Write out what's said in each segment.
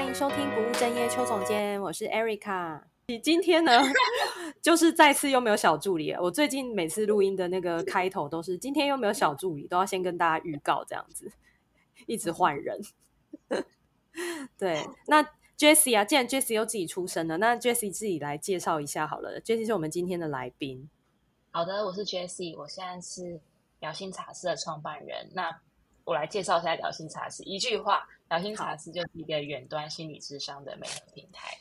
欢迎收听《不务正业》邱总监，我是 Erica。你今天呢，就是再次又没有小助理了。我最近每次录音的那个开头都是今天又没有小助理，都要先跟大家预告这样子，一直换人。对，那 Jessie 啊，既然 Jessie 又自己出生了，那 Jessie 自己来介绍一下好了。Jessie 是我们今天的来宾。好的，我是 Jessie，我现在是疗心茶室的创办人。那我来介绍一下聊心茶室。一句话，聊心茶室就是一个远端心理智商的媒合平台。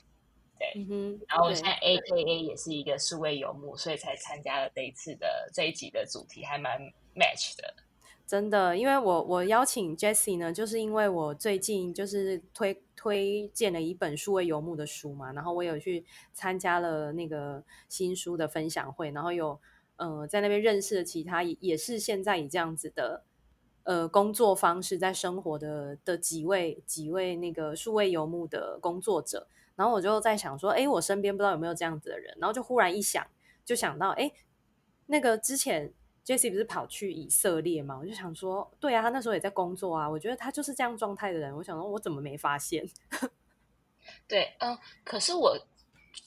对，嗯哼，然后我现在 AKA 也是一个数位游牧，所以才参加了这一次的这一集的主题，还蛮 match 的。真的，因为我我邀请 Jessie 呢，就是因为我最近就是推推荐了一本数位游牧的书嘛，然后我有去参加了那个新书的分享会，然后有呃在那边认识了其他也也是现在以这样子的呃工作方式在生活的的几位几位那个数位游牧的工作者，然后我就在想说，哎，我身边不知道有没有这样子的人，然后就忽然一想，就想到，哎，那个之前。Jessie 不是跑去以色列吗？我就想说，对啊，他那时候也在工作啊。我觉得他就是这样状态的人。我想说，我怎么没发现？对，嗯，可是我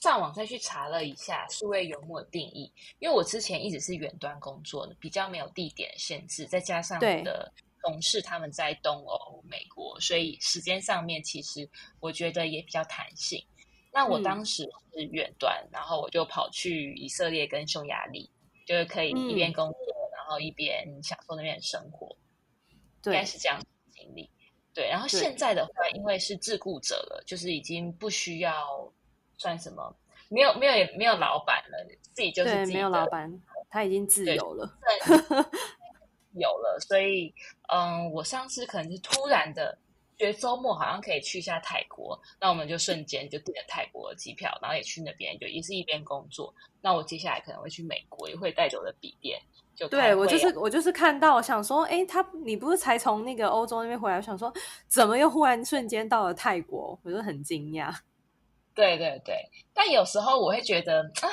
上网再去查了一下数位游牧的定义，因为我之前一直是远端工作的，比较没有地点限制，再加上我的同事他们在东欧、美国，所以时间上面其实我觉得也比较弹性。那我当时是远端，嗯、然后我就跑去以色列跟匈牙利。就是可以一边工作，嗯、然后一边享受那边的生活，对，应该是这样的经历。对，然后现在的话，因为是自雇者了，就是已经不需要算什么，没有没有也没有老板了，自己就是自己，没有老板，他已经自由了，有 了。所以，嗯，我上次可能是突然的。觉得周末好像可以去一下泰国，那我们就瞬间就订了泰国的机票，然后也去那边，就也是一边工作。那我接下来可能会去美国，也会带着我的笔电。就对，我就是我就是看到，想说，哎，他你不是才从那个欧洲那边回来？我想说，怎么又忽然瞬间到了泰国？我就很惊讶。对对对，但有时候我会觉得啊，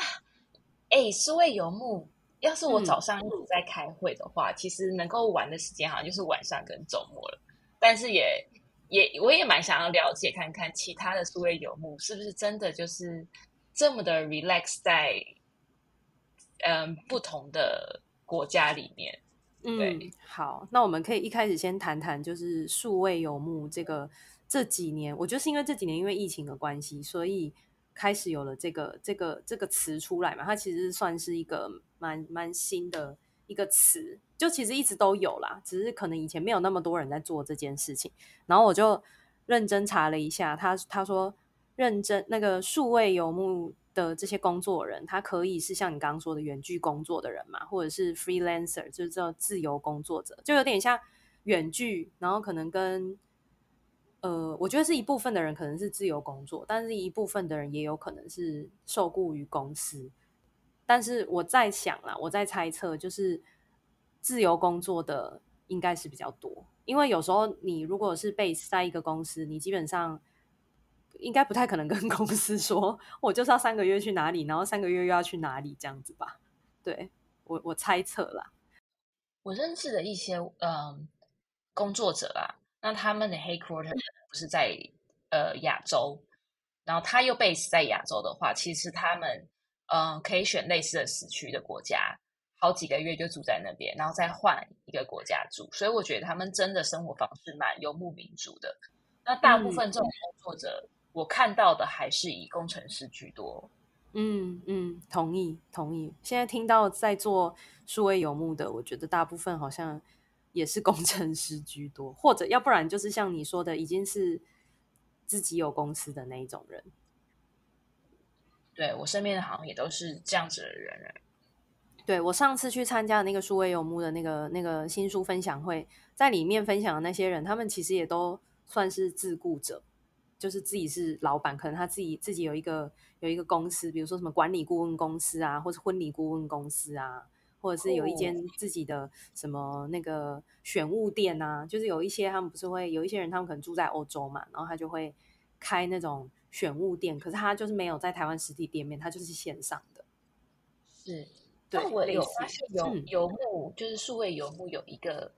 哎，数位游牧，要是我早上一直在开会的话，嗯、其实能够玩的时间好像就是晚上跟周末了。但是也。也我也蛮想要了解看看其他的数位游牧是不是真的就是这么的 relax 在嗯不同的国家里面。对，嗯，好，那我们可以一开始先谈谈就是数位游牧这个这几年，我觉得是因为这几年因为疫情的关系，所以开始有了这个这个这个词出来嘛，它其实算是一个蛮蛮新的。一个词，就其实一直都有啦，只是可能以前没有那么多人在做这件事情。然后我就认真查了一下，他他说认真那个数位游牧的这些工作人，他可以是像你刚刚说的远距工作的人嘛，或者是 freelancer，就是叫自由工作者，就有点像远距，然后可能跟呃，我觉得是一部分的人可能是自由工作，但是一部分的人也有可能是受雇于公司。但是我在想啦，我在猜测，就是自由工作的应该是比较多，因为有时候你如果是被塞一个公司，你基本上应该不太可能跟 公司说，我就是要三个月去哪里，然后三个月又要去哪里这样子吧？对，我我猜测啦。我认识的一些嗯工作者啊，那他们的 headquarter 不是在呃亚洲，然后他又 base 在亚洲的话，其实他们。嗯，可以选类似的时区的国家，好几个月就住在那边，然后再换一个国家住。所以我觉得他们真的生活方式蛮游牧民族的。那大部分这种工作者，嗯、我看到的还是以工程师居多。嗯嗯，同意同意。现在听到在做数位游牧的，我觉得大部分好像也是工程师居多，或者要不然就是像你说的，已经是自己有公司的那一种人。对，我身边的好像也都是这样子的人。对，我上次去参加的那个数位游牧的那个那个新书分享会，在里面分享的那些人，他们其实也都算是自雇者，就是自己是老板，可能他自己自己有一个有一个公司，比如说什么管理顾问公司啊，或者婚礼顾问公司啊，或者是有一间自己的什么那个选物店啊，就是有一些他们不是会有一些人，他们可能住在欧洲嘛，然后他就会开那种。选物店，可是他就是没有在台湾实体店面，他就是线上的。是，对，我有发现游游牧就是数位游牧有一个，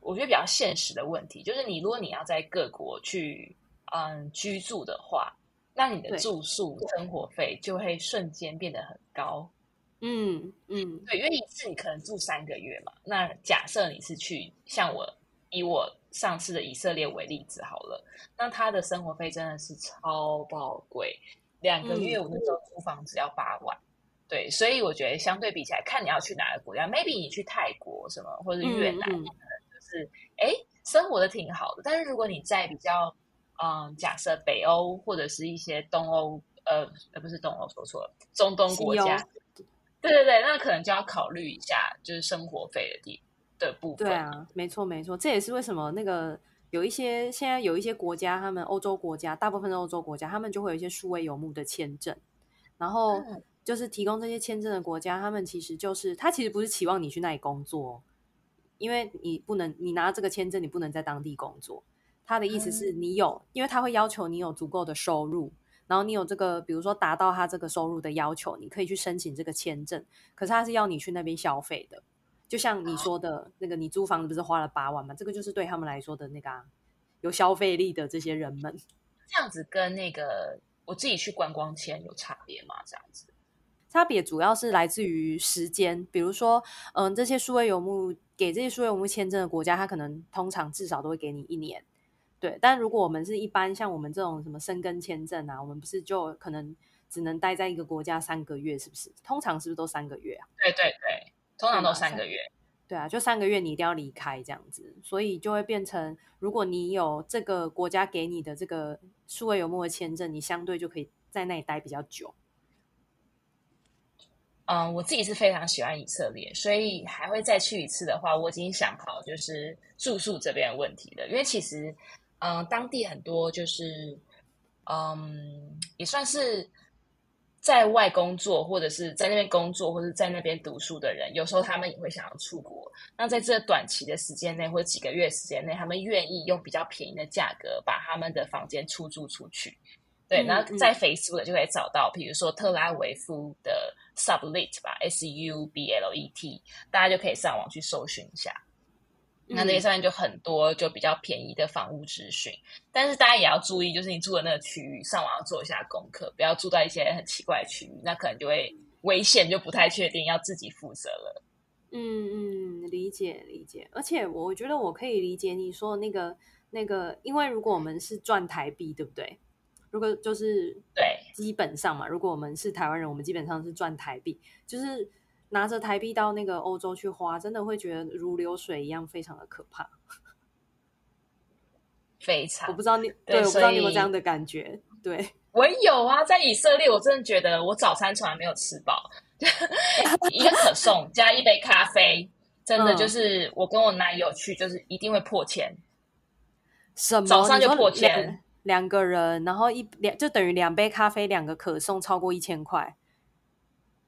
我觉得比较现实的问题，就是你如果你要在各国去嗯居住的话，那你的住宿生活费就会瞬间变得很高。嗯嗯，对，因为一次你可能住三个月嘛。那假设你是去像我以我上次的以色列为例子好了，那他的生活费真的是超爆贵，两个月我那时候租房子要八万。嗯、对，所以我觉得相对比起来，看你要去哪个国家，maybe 你去泰国什么或者越南，嗯嗯、可能就是哎生活的挺好的。但是如果你在比较嗯，假设北欧或者是一些东欧，呃呃不是东欧说错了，中东国家。对对对，那可能就要考虑一下，就是生活费的地的部分。对啊，没错没错，这也是为什么那个有一些现在有一些国家，他们欧洲国家，大部分的欧洲国家，他们就会有一些数位游牧的签证，然后就是提供这些签证的国家，他们其实就是他其实不是期望你去那里工作，因为你不能，你拿这个签证，你不能在当地工作。他的意思是你有，因为他会要求你有足够的收入。然后你有这个，比如说达到他这个收入的要求，你可以去申请这个签证。可是他是要你去那边消费的，就像你说的那个，你租房子不是花了八万吗？这个就是对他们来说的那个、啊、有消费力的这些人们。这样子跟那个我自己去观光签有差别吗？这样子差别主要是来自于时间，比如说，嗯，这些数位游牧给这些数位游牧签证的国家，他可能通常至少都会给你一年。对，但如果我们是一般像我们这种什么申根签证啊，我们不是就可能只能待在一个国家三个月，是不是？通常是不是都三个月啊？对对对，通常都三个月。对啊，就三个月你一定要离开这样子，所以就会变成，如果你有这个国家给你的这个数位游牧的签证，你相对就可以在那里待比较久。嗯，我自己是非常喜欢以色列，所以还会再去一次的话，我已经想好就是住宿这边的问题了，因为其实。嗯，当地很多就是，嗯，也算是在外工作，或者是在那边工作，或者在那边读书的人，有时候他们也会想要出国。那在这短期的时间内，或者几个月时间内，他们愿意用比较便宜的价格把他们的房间出租出去。对，那、嗯、在 Facebook 就可以找到，比如说特拉维夫的 Sublet 吧，S U B L E T，大家就可以上网去搜寻一下。那那些上面就很多就比较便宜的房屋资讯，但是大家也要注意，就是你住的那个区域，上网要做一下功课，不要住在一些很奇怪的区域，那可能就会危险，就不太确定，要自己负责了。嗯嗯，理解理解，而且我觉得我可以理解你说的那个那个，因为如果我们是赚台币，对不对？如果就是对，基本上嘛，如果我们是台湾人，我们基本上是赚台币，就是。拿着台币到那个欧洲去花，真的会觉得如流水一样，非常的可怕。非常，我不知道你对，对，我不知道你有没有这样的感觉。对，我有啊，在以色列，我真的觉得我早餐从来没有吃饱，一个可颂加一杯咖啡，真的就是我跟我男友去，就是一定会破千。什么？早上就破千，两个人，然后一两就等于两杯咖啡，两个可颂，超过一千块。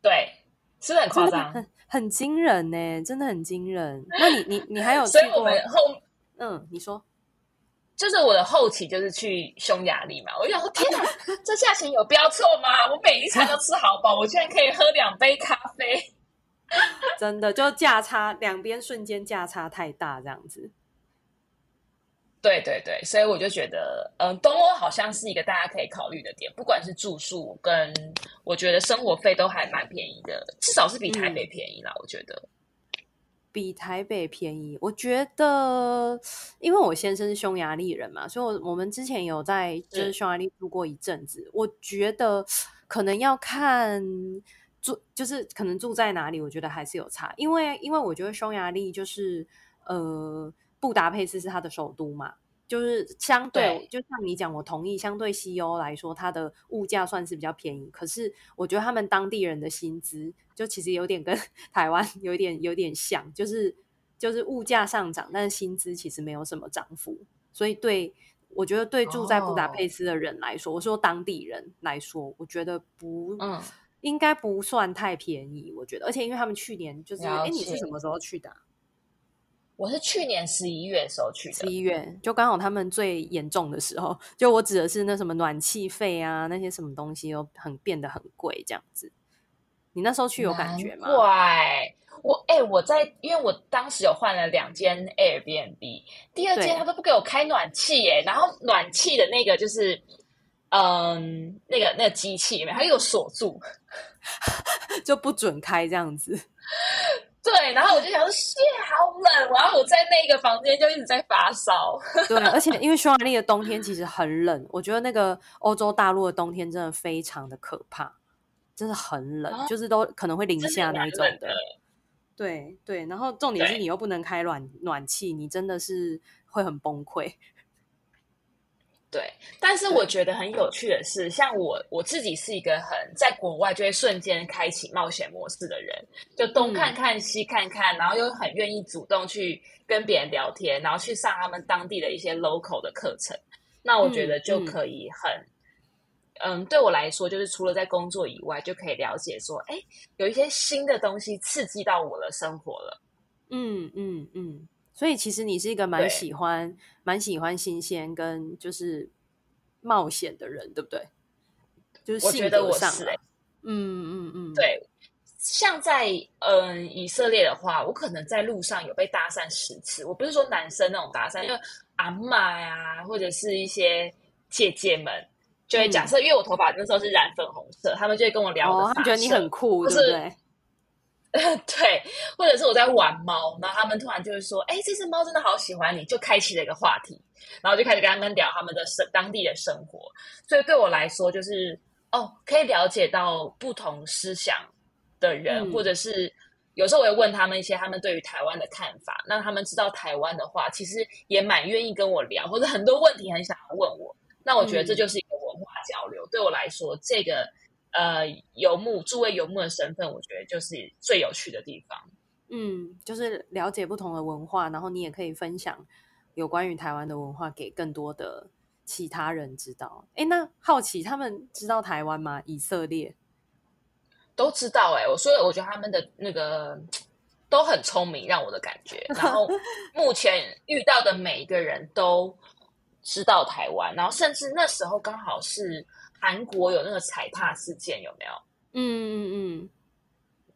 对。是很夸张，很很惊人呢，真的很惊人。那你你你还有？所以我们后嗯，你说，就是我的后期就是去匈牙利嘛。我就想说，天哪，这价钱有标错吗？我每一餐都吃好饱，我居然可以喝两杯咖啡，真的就价差两边瞬间价差太大，这样子。对对对，所以我就觉得，嗯，东欧好像是一个大家可以考虑的点，不管是住宿跟我觉得生活费都还蛮便宜的，至少是比台北便宜啦。嗯、我觉得比台北便宜。我觉得，因为我先生是匈牙利人嘛，所以我我们之前有在就是匈牙利住过一阵子。嗯、我觉得可能要看住，就是可能住在哪里，我觉得还是有差。因为因为我觉得匈牙利就是呃。布达佩斯是它的首都嘛，就是相对，对就像你讲，我同意，相对西欧来说，它的物价算是比较便宜。可是我觉得他们当地人的薪资，就其实有点跟 台湾有点有点像，就是就是物价上涨，但是薪资其实没有什么涨幅。所以对我觉得对住在布达佩斯的人来说，哦、我说当地人来说，我觉得不，嗯，应该不算太便宜。我觉得，而且因为他们去年就是，哎，你是什么时候去的、啊？我是去年十一月的时候去的，十一月就刚好他们最严重的时候。就我指的是那什么暖气费啊，那些什么东西都很变得很贵这样子。你那时候去有感觉吗？怪，我哎、欸，我在，因为我当时有换了两间 Airbnb，第二间他都不给我开暖气耶，然后暖气的那个就是，嗯，那个那个机器里面，它有锁住，就不准开这样子。对，然后我就想说，谢好冷，然后我在那个房间就一直在发烧。对，而且因为匈牙利的冬天其实很冷，我觉得那个欧洲大陆的冬天真的非常的可怕，真的很冷，啊、就是都可能会零下那一种的。对对，然后重点是你又不能开暖暖气，你真的是会很崩溃。对，但是我觉得很有趣的是，像我我自己是一个很在国外就会瞬间开启冒险模式的人，就东看看西看看，嗯、然后又很愿意主动去跟别人聊天，然后去上他们当地的一些 local 的课程。那我觉得就可以很。嗯嗯嗯，对我来说，就是除了在工作以外，就可以了解说，哎，有一些新的东西刺激到我的生活了。嗯嗯嗯，所以其实你是一个蛮喜欢、蛮喜欢新鲜跟就是冒险的人，对不对？就是性格上，嗯嗯嗯，对。像在嗯以色列的话，我可能在路上有被搭讪十次。我不是说男生那种搭讪，因为阿妈呀，或者是一些姐姐们。就会假设，因为我头发那时候是染粉红色，他们就会跟我聊我的发色。他们觉得你很酷，对不对？对，或者是我在玩猫，然后他们突然就会说：“哎，这只猫真的好喜欢你。”就开启了一个话题，然后就开始跟他们聊他们的生当地的生活。所以对我来说，就是哦，可以了解到不同思想的人，嗯、或者是有时候我会问他们一些他们对于台湾的看法。让他们知道台湾的话，其实也蛮愿意跟我聊，或者很多问题很想要问我。那我觉得这就是一个文化交流。嗯、对我来说，这个呃游牧诸位游牧的身份，我觉得就是最有趣的地方。嗯，就是了解不同的文化，然后你也可以分享有关于台湾的文化给更多的其他人知道。哎，那好奇他们知道台湾吗？以色列都知道哎、欸，我所以我觉得他们的那个都很聪明，让我的感觉。然后 目前遇到的每一个人都。知道台湾，然后甚至那时候刚好是韩国有那个踩踏事件，有没有？嗯嗯嗯，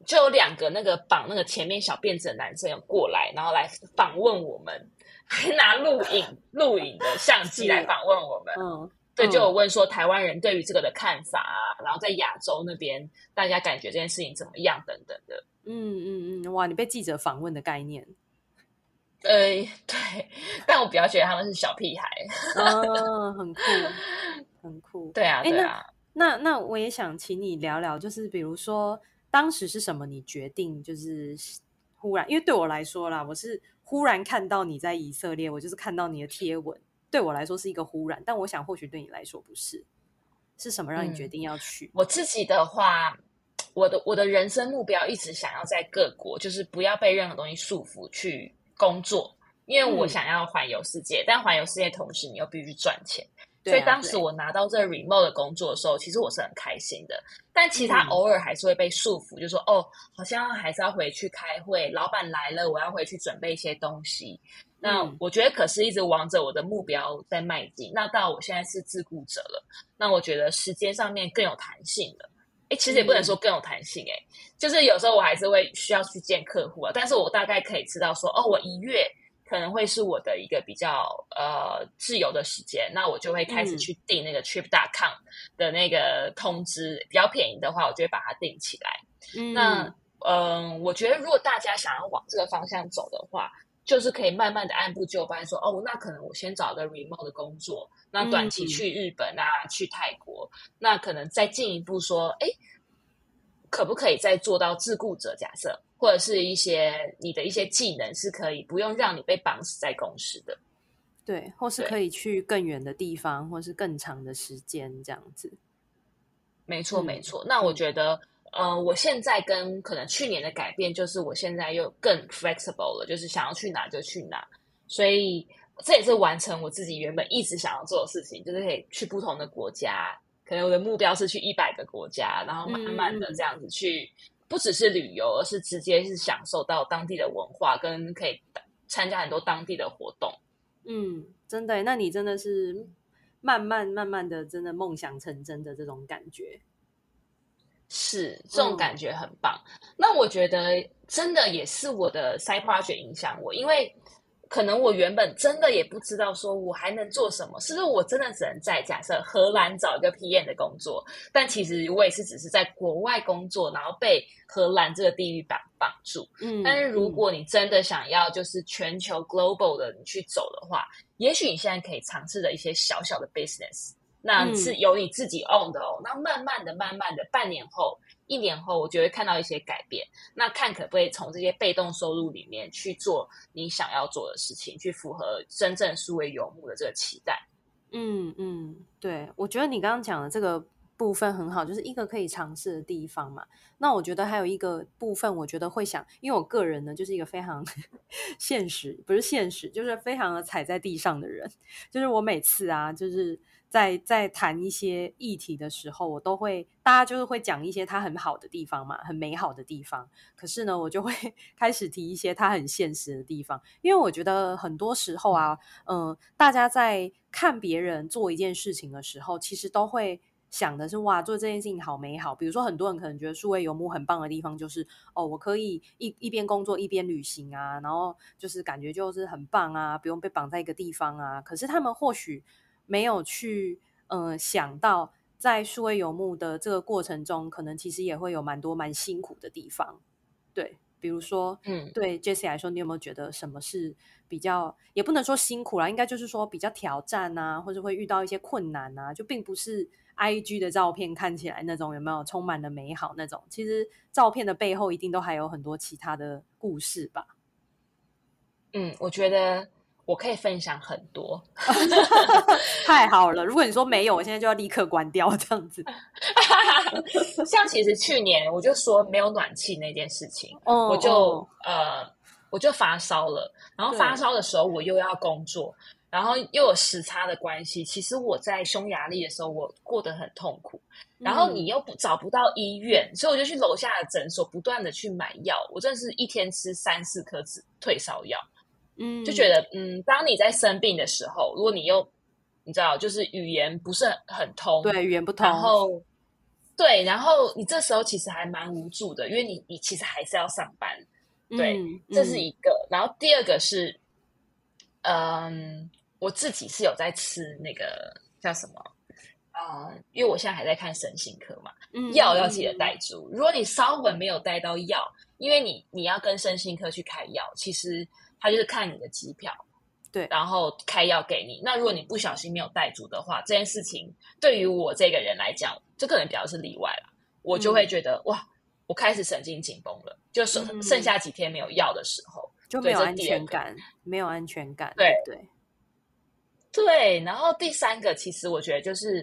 就有两个那个绑那个前面小辫子的男生有过来，然后来访问我们，还拿录影 录影的相机来访问我们。嗯，对，就有问说台湾人对于这个的看法啊，然后在亚洲那边大家感觉这件事情怎么样等等的。嗯嗯嗯，哇，你被记者访问的概念。呃，对，但我比较觉得他们是小屁孩，哦，很酷，很酷。对啊，对啊。那那那我也想请你聊聊，就是比如说当时是什么你决定，就是忽然，因为对我来说啦，我是忽然看到你在以色列，我就是看到你的贴文，对我来说是一个忽然，但我想或许对你来说不是，是什么让你决定要去？嗯，我自己的话，我的我的人生目标一直想要在各国，就是不要被任何东西束缚去。工作，因为我想要环游世界，嗯、但环游世界同时你又必须赚钱，所以当时我拿到这个 remote 的工作的时候，其实我是很开心的。但其他偶尔还是会被束缚，嗯、就说哦，好像还是要回去开会，老板来了，我要回去准备一些东西。那我觉得可是一直往着我的目标在迈进。那到我现在是自雇者了，那我觉得时间上面更有弹性了。哎，其实也不能说更有弹性，哎，就是有时候我还是会需要去见客户啊，但是我大概可以知道说，哦，我一月可能会是我的一个比较呃自由的时间，那我就会开始去订那个 Trip.com 的那个通知，嗯、比较便宜的话，我就会把它订起来。嗯，那嗯、呃，我觉得如果大家想要往这个方向走的话，就是可以慢慢的按部就班说，哦，那可能我先找个 remote 的工作。那短期去日本啊，嗯、去泰国，那可能再进一步说，哎，可不可以再做到自雇者？假设或者是一些你的一些技能是可以不用让你被绑死在公司的，对，或是可以去更远的地方，或是更长的时间这样子。没错，没错。那我觉得，嗯、呃，我现在跟可能去年的改变，就是我现在又更 flexible 了，就是想要去哪就去哪，所以。这也是完成我自己原本一直想要做的事情，就是可以去不同的国家。可能我的目标是去一百个国家，然后慢慢的这样子去，嗯、不只是旅游，而是直接是享受到当地的文化，跟可以参加很多当地的活动。嗯，真的，那你真的是慢慢慢慢的，真的梦想成真的这种感觉。是这种感觉很棒。嗯、那我觉得真的也是我的 side project 影响我，因为。可能我原本真的也不知道，说我还能做什么，是不是我真的只能在假设荷兰找一个 PM 的工作？但其实我也是只是在国外工作，然后被荷兰这个地域绑绑住。嗯，但是如果你真的想要就是全球 global 的你去走的话，也许你现在可以尝试的一些小小的 business，那是由你自己 own 的哦。那慢慢的、慢慢的，半年后。一年后，我就会看到一些改变。那看可不可以从这些被动收入里面去做你想要做的事情，去符合真正数位游牧的这个期待。嗯嗯，对，我觉得你刚刚讲的这个部分很好，就是一个可以尝试的地方嘛。那我觉得还有一个部分，我觉得会想，因为我个人呢，就是一个非常 现实，不是现实，就是非常的踩在地上的人。就是我每次啊，就是。在在谈一些议题的时候，我都会大家就是会讲一些他很好的地方嘛，很美好的地方。可是呢，我就会 开始提一些他很现实的地方，因为我觉得很多时候啊，嗯、呃，大家在看别人做一件事情的时候，其实都会想的是哇，做这件事情好美好。比如说，很多人可能觉得数位游牧很棒的地方就是哦，我可以一一边工作一边旅行啊，然后就是感觉就是很棒啊，不用被绑在一个地方啊。可是他们或许。没有去呃想到，在数位游牧的这个过程中，可能其实也会有蛮多蛮辛苦的地方。对，比如说，嗯，对 Jessie 来说，你有没有觉得什么是比较，也不能说辛苦啦，应该就是说比较挑战啊，或者会遇到一些困难啊，就并不是 IG 的照片看起来那种有没有充满了美好那种，其实照片的背后一定都还有很多其他的故事吧。嗯，我觉得。我可以分享很多，太好了！如果你说没有，我现在就要立刻关掉这样子。像其实去年我就说没有暖气那件事情，哦、我就、哦、呃我就发烧了，然后发烧的时候我又要工作，然后又有时差的关系。其实我在匈牙利的时候我过得很痛苦，然后你又不找不到医院，嗯、所以我就去楼下的诊所不断的去买药。我真的是一天吃三四颗止退烧药。嗯，就觉得嗯，当你在生病的时候，如果你又你知道，就是语言不是很通，对，语言不通，然后对，然后你这时候其实还蛮无助的，因为你你其实还是要上班，对，嗯、这是一个。嗯、然后第二个是，嗯，我自己是有在吃那个叫什么啊、嗯？因为我现在还在看身心科嘛，嗯、药要记得带足。如果你稍微没有带到药，因为你你要跟身心科去开药，其实。他就是看你的机票，对，然后开药给你。那如果你不小心没有带足的话，这件事情对于我这个人来讲，这可能比较是例外了。我就会觉得、嗯、哇，我开始神经紧绷了，就剩、嗯、剩下几天没有药的时候，就没有安全感，没有安全感。对对对。然后第三个，其实我觉得就是，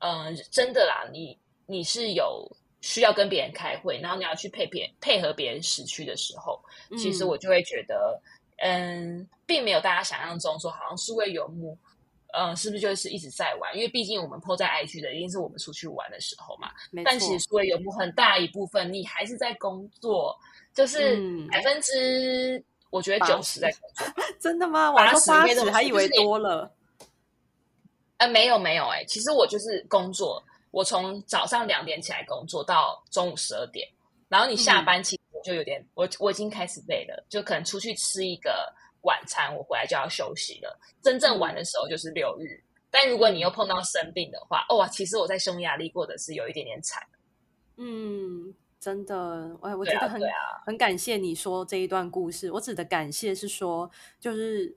嗯、呃，真的啦，你你是有。需要跟别人开会，然后你要去配别配合别人时区的时候，嗯、其实我就会觉得，嗯，并没有大家想象中说好像数位游牧，嗯，是不是就是一直在玩？因为毕竟我们 po 在 IG 的一定是我们出去玩的时候嘛。但其实数位游牧很大一部分你还是在工作，就是百分之、嗯、我觉得九十在工作。真的吗？我说八十还以为多了。呃，没有没有、欸，哎，其实我就是工作。我从早上两点起来工作到中午十二点，然后你下班其就有点，嗯、我我已经开始累了，就可能出去吃一个晚餐，我回来就要休息了。真正玩的时候就是六日，嗯、但如果你又碰到生病的话，哦，其实我在匈牙利过的是有一点点惨。嗯，真的，哎，我觉得很、啊啊、很感谢你说这一段故事。我指的感谢是说，就是。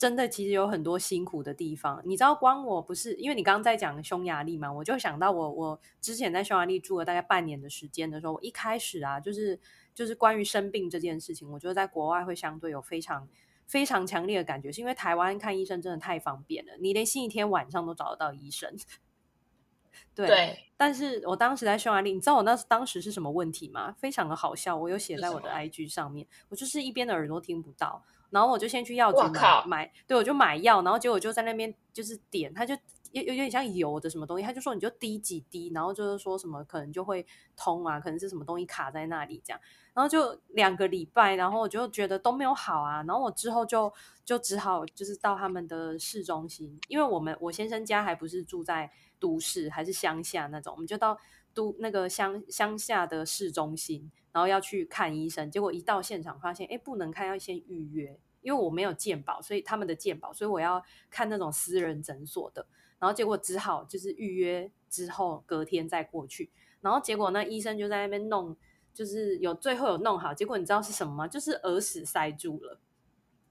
真的，其实有很多辛苦的地方。你知道，光我不是因为你刚刚在讲匈牙利嘛，我就想到我我之前在匈牙利住了大概半年的时间的时候，我一开始啊，就是就是关于生病这件事情，我觉得在国外会相对有非常非常强烈的感觉，是因为台湾看医生真的太方便了，你连星期天晚上都找得到医生。对，对，但是我当时在匈牙利，你知道我那当时是什么问题吗？非常的好笑，我有写在我的 IG 上面，我就是一边的耳朵听不到。然后我就先去药局买靠买，对，我就买药，然后结果就在那边就是点，他就有有点像油的什么东西，他就说你就滴几滴，然后就是说什么可能就会通啊，可能是什么东西卡在那里这样，然后就两个礼拜，然后我就觉得都没有好啊，然后我之后就就只好就是到他们的市中心，因为我们我先生家还不是住在都市，还是乡下那种，我们就到都那个乡乡下的市中心，然后要去看医生，结果一到现场发现，哎，不能看，要先预约，因为我没有健保，所以他们的健保，所以我要看那种私人诊所的，然后结果只好就是预约之后隔天再过去，然后结果那医生就在那边弄，就是有最后有弄好，结果你知道是什么吗？就是耳屎塞住了，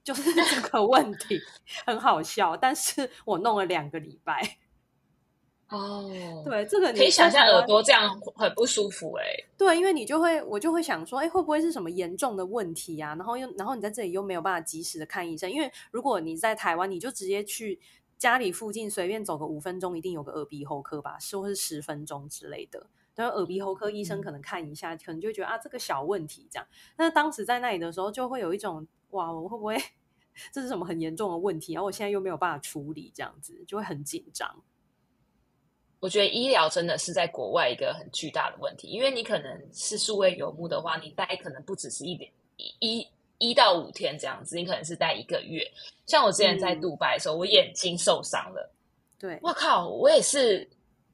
就是 这个问题，很好笑，但是我弄了两个礼拜。哦，对，这个你可以想象耳朵这样很不舒服哎、欸。对，因为你就会，我就会想说，哎，会不会是什么严重的问题啊？然后又，然后你在这里又没有办法及时的看医生，因为如果你在台湾，你就直接去家里附近随便走个五分钟，一定有个耳鼻喉科吧，是或是十分钟之类的。然后耳鼻喉科医生可能看一下，嗯、可能就觉得啊，这个小问题这样。但是当时在那里的时候，就会有一种哇，我会不会这是什么很严重的问题？然后我现在又没有办法处理，这样子就会很紧张。我觉得医疗真的是在国外一个很巨大的问题，因为你可能是数位游牧的话，你待可能不只是一点一一一到五天这样子，你可能是待一个月。像我之前在杜拜的时候，嗯、我眼睛受伤了，对，我靠，我也是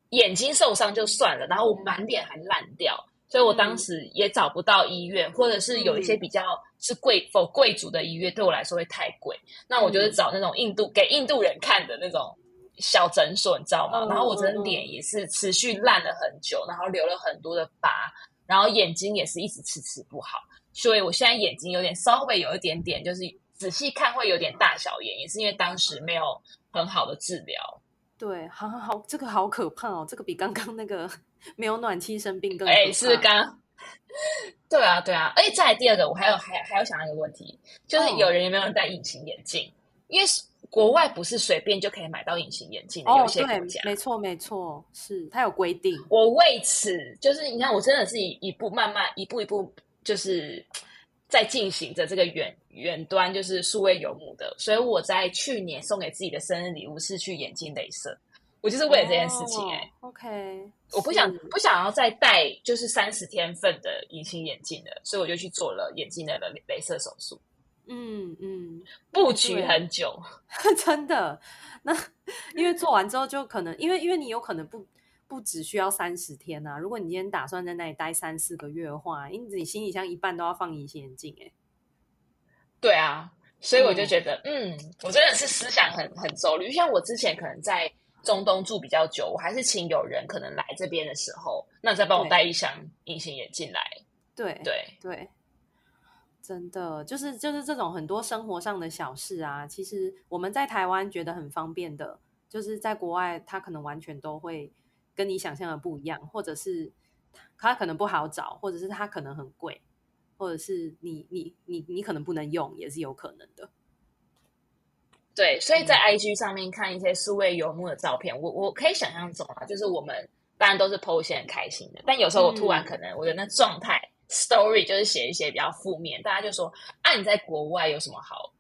眼睛受伤就算了，然后我满脸还烂掉，嗯、所以我当时也找不到医院，或者是有一些比较是贵否贵族的医院，对我来说会太贵，那我就是找那种印度给印度人看的那种。小诊所，你知道吗？Oh, 然后我真的脸也是持续烂了很久，oh, 然后留了很多的疤，然后眼睛也是一直迟迟不好，所以我现在眼睛有点稍微有一点点，就是仔细看会有点大小眼，也是因为当时没有很好的治疗。对，好好好，这个好可怕哦，这个比刚刚那个没有暖气生病更可怕。哎，是刚，对啊，对啊。哎，再来第二个，我还有还还有想到一个问题，就是有人有没有人戴隐形眼镜？Oh. 因为国外不是随便就可以买到隐形眼镜的，哦、有些国家没错没错，是它有规定。我为此就是你看，我真的是一一步慢慢一步一步，就是在进行着这个远远端就是数位游牧的。所以我在去年送给自己的生日礼物是去眼镜镭射，我就是为了这件事情哎、欸。OK，我不想不想要再戴就是三十天份的隐形眼镜了，所以我就去做了眼镜的镭射手术。嗯嗯，布局很久，真的。那 因为做完之后就可能，因为因为你有可能不不只需要三十天啊。如果你今天打算在那里待三四个月的话，因为你行李箱一半都要放隐形眼镜哎。对啊，所以我就觉得，嗯，嗯，我真的是思想很很周密。像我之前可能在中东住比较久，我还是请有人可能来这边的时候，那再帮我带一箱隐形眼镜来。对对对。真的就是就是这种很多生活上的小事啊，其实我们在台湾觉得很方便的，就是在国外他可能完全都会跟你想象的不一样，或者是它可能不好找，或者是它可能很贵，或者是你你你你可能不能用，也是有可能的。对，所以在 IG 上面看一些数位游牧的照片，我我可以想象中啊，就是我们当然都是 po 一些很开心的，但有时候我突然可能我的那状态。嗯 story 就是写一些比较负面，大家就说啊，你在国外有什么好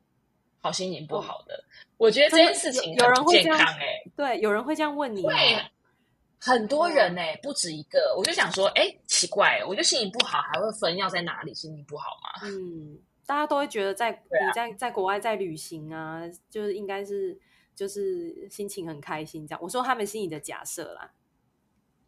好心情不好的？我觉得这件事情有人会这样哎，对，有人会这样问你，会很多人哎，不止一个。我就想说，哎，奇怪，我就心情不好，还会分要在哪里心情不好吗？嗯，大家都会觉得在你在在国外在旅行啊，就是应该是就是心情很开心这样。我说他们心里的假设啦，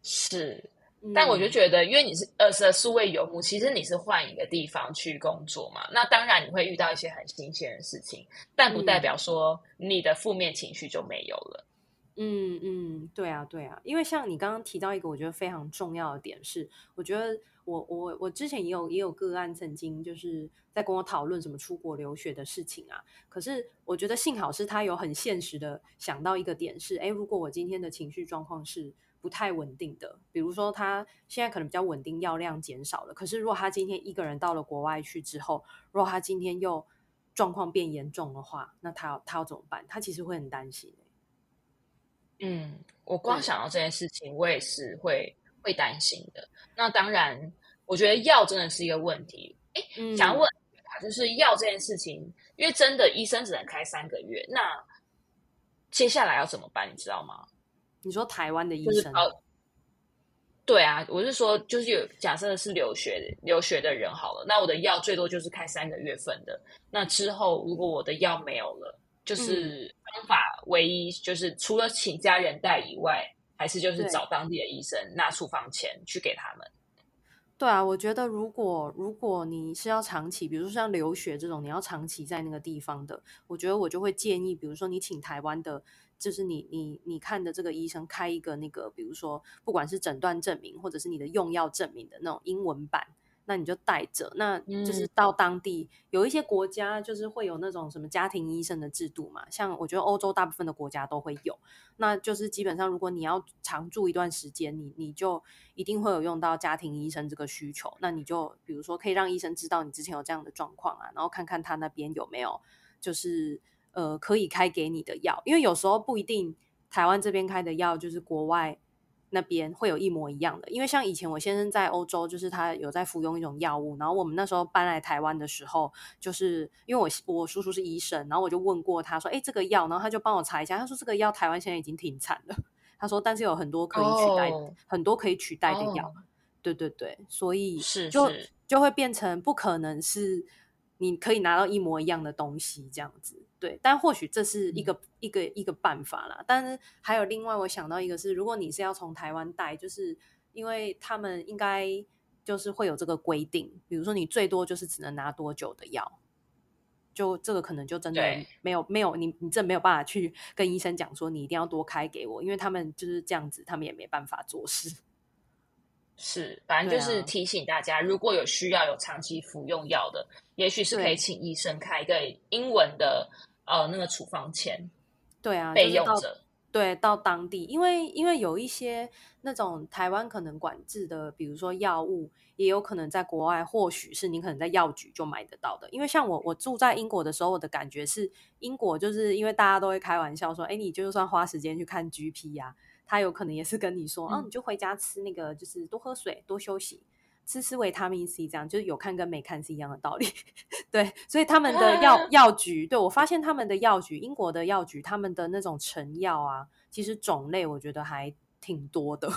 是。但我就觉得，因为你是二十的数位游牧，其实你是换一个地方去工作嘛，那当然你会遇到一些很新鲜的事情，但不代表说你的负面情绪就没有了。嗯嗯嗯，对啊对啊，因为像你刚刚提到一个我觉得非常重要的点是，我觉得我我我之前也有也有个案曾经就是在跟我讨论什么出国留学的事情啊，可是我觉得幸好是他有很现实的想到一个点是，哎，如果我今天的情绪状况是。不太稳定的，比如说他现在可能比较稳定，药量减少了。可是如果他今天一个人到了国外去之后，如果他今天又状况变严重的话，那他要他要怎么办？他其实会很担心。嗯，我光想到这件事情，我也是会会担心的。那当然，我觉得药真的是一个问题。哎，嗯，想问就是药这件事情，因为真的医生只能开三个月，那接下来要怎么办？你知道吗？你说台湾的医生？对啊，我是说，就是有假设是留学留学的人好了，那我的药最多就是开三个月份的。那之后如果我的药没有了，就是方法唯一就是除了请家人带以外，还是就是找当地的医生拿处方钱去给他们？对啊，我觉得如果如果你是要长期，比如说像留学这种，你要长期在那个地方的，我觉得我就会建议，比如说你请台湾的，就是你你你看的这个医生开一个那个，比如说不管是诊断证明或者是你的用药证明的那种英文版。那你就带着，那就是到当地、嗯、有一些国家就是会有那种什么家庭医生的制度嘛，像我觉得欧洲大部分的国家都会有，那就是基本上如果你要常住一段时间，你你就一定会有用到家庭医生这个需求，那你就比如说可以让医生知道你之前有这样的状况啊，然后看看他那边有没有就是呃可以开给你的药，因为有时候不一定台湾这边开的药就是国外。那边会有一模一样的，因为像以前我先生在欧洲，就是他有在服用一种药物，然后我们那时候搬来台湾的时候，就是因为我我叔叔是医生，然后我就问过他说，哎，这个药，然后他就帮我查一下，他说这个药台湾现在已经停产了，他说但是有很多可以取代，oh. 很多可以取代的药，oh. 对对对，所以是就就会变成不可能是你可以拿到一模一样的东西这样子。对，但或许这是一个、嗯、一个一个办法啦。但是还有另外，我想到一个是，如果你是要从台湾带，就是因为他们应该就是会有这个规定，比如说你最多就是只能拿多久的药，就这个可能就真的没有没有你你这没有办法去跟医生讲说你一定要多开给我，因为他们就是这样子，他们也没办法做事。是，反正就是提醒大家，啊、如果有需要有长期服用药的，也许是可以请医生开一个英文的呃那个处方签。对啊，备用着。对，到当地，因为因为有一些那种台湾可能管制的，比如说药物，也有可能在国外，或许是你可能在药局就买得到的。因为像我，我住在英国的时候，我的感觉是，英国就是因为大家都会开玩笑说，哎，你就算花时间去看 GP 呀、啊。他有可能也是跟你说，嗯、啊，你就回家吃那个，就是多喝水、多休息，吃吃维他命 C，这样就是有看跟没看是一样的道理。对，所以他们的药 药局，对，我发现他们的药局，英国的药局，他们的那种成药啊，其实种类我觉得还挺多的。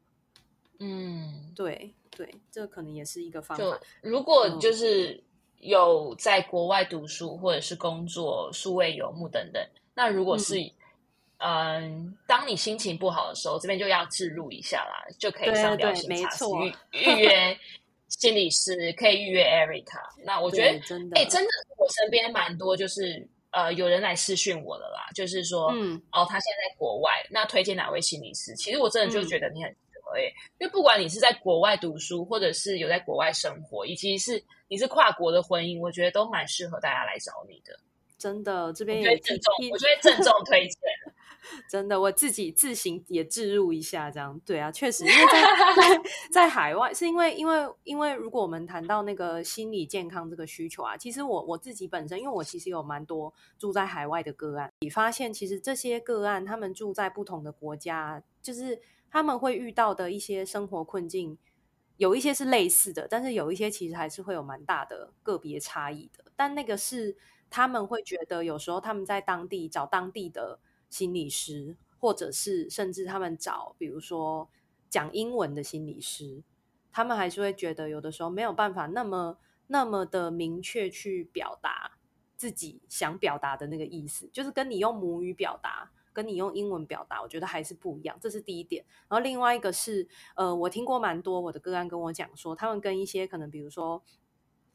嗯，对对，这可能也是一个方法。如果就是有在国外读书或者是工作、数位游牧等等，那如果是、嗯。嗯，当你心情不好的时候，这边就要置入一下啦，就可以上疗心茶室预预约心理师，可以预约 Erica。那我觉得，哎，真的，欸、真的我身边蛮多，就是呃，有人来私讯我的啦，就是说，嗯，哦，他现在在国外，那推荐哪位心理师？其实我真的就觉得你很哎、嗯，因为不管你是在国外读书，或者是有在国外生活，以及是你是跨国的婚姻，我觉得都蛮适合大家来找你的。真的，这边也郑重，我觉得郑重推荐。真的，我自己自行也置入一下，这样对啊，确实，因为在在，在海外，是因为因为因为如果我们谈到那个心理健康这个需求啊，其实我我自己本身，因为我其实有蛮多住在海外的个案，你发现其实这些个案他们住在不同的国家，就是他们会遇到的一些生活困境，有一些是类似的，但是有一些其实还是会有蛮大的个别差异的，但那个是他们会觉得有时候他们在当地找当地的。心理师，或者是甚至他们找，比如说讲英文的心理师，他们还是会觉得有的时候没有办法那么那么的明确去表达自己想表达的那个意思，就是跟你用母语表达，跟你用英文表达，我觉得还是不一样。这是第一点。然后另外一个是，呃，我听过蛮多我的个案跟我讲说，他们跟一些可能比如说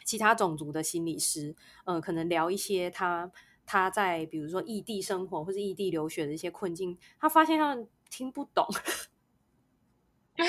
其他种族的心理师，嗯、可能聊一些他。他在比如说异地生活或是异地留学的一些困境，他发现他们听不懂。对，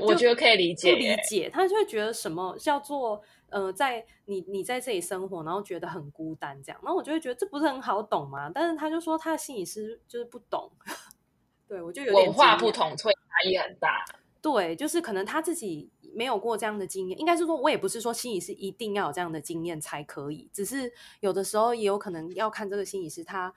我觉得可以理解，不理解，他就会觉得什么叫做呃，在你你在这里生活，然后觉得很孤单这样，那我就会觉得这不是很好懂吗？但是他就说他的心理师就是不懂，对，我就有点文化不同，所以差异很大。对，就是可能他自己。没有过这样的经验，应该是说，我也不是说心理师一定要有这样的经验才可以，只是有的时候也有可能要看这个心理师他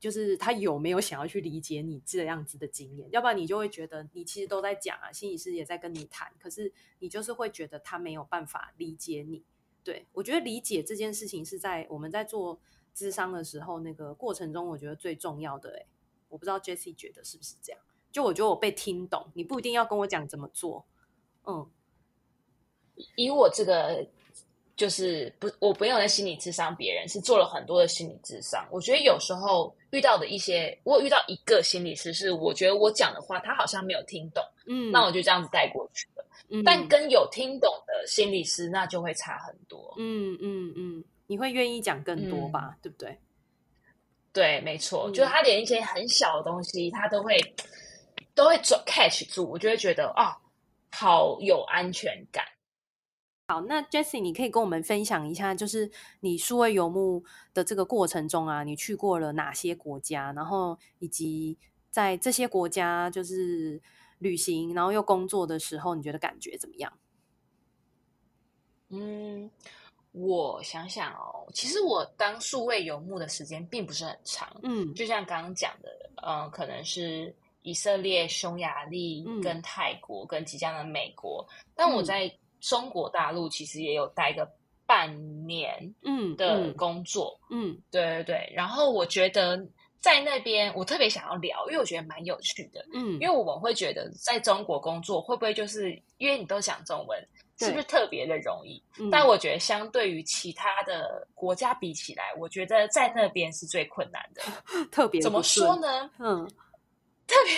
就是他有没有想要去理解你这样子的经验，要不然你就会觉得你其实都在讲啊，心理师也在跟你谈，可是你就是会觉得他没有办法理解你。对，我觉得理解这件事情是在我们在做咨商的时候那个过程中，我觉得最重要的。我不知道 Jessie 觉得是不是这样？就我觉得我被听懂，你不一定要跟我讲怎么做。嗯，以我这个就是不，我不用在心理智商别人，是做了很多的心理智商。我觉得有时候遇到的一些，我有遇到一个心理师，是我觉得我讲的话他好像没有听懂，嗯，那我就这样子带过去了。嗯，但跟有听懂的心理师，那就会差很多。嗯嗯嗯，你会愿意讲更多吧？嗯，对不对？对，没错，嗯，就是他连一些很小的东西，他都会都会抓 catch 住，我就会觉得啊，好有安全感。好，那 Jessie，你可以跟我们分享一下，就是你数位游牧的这个过程中啊，你去过了哪些国家，然后以及在这些国家就是旅行，然后又工作的时候，你觉得感觉怎么样？嗯，我想想哦，其实我当数位游牧的时间并不是很长，嗯，就像刚刚讲的，嗯、呃，可能是以色列、匈牙利跟泰国，嗯、跟即将的美国，但我在、嗯。中国大陆其实也有待个半年，嗯，的工作，嗯，嗯，对对对。然后我觉得在那边，我特别想要聊，因为我觉得蛮有趣的，嗯，因为我们会觉得在中国工作会不会就是因为你都讲中文，是不是特别的容易？但我觉得相对于其他的国家比起来，我觉得在那边是最困难的，特别怎么说呢？嗯，特别，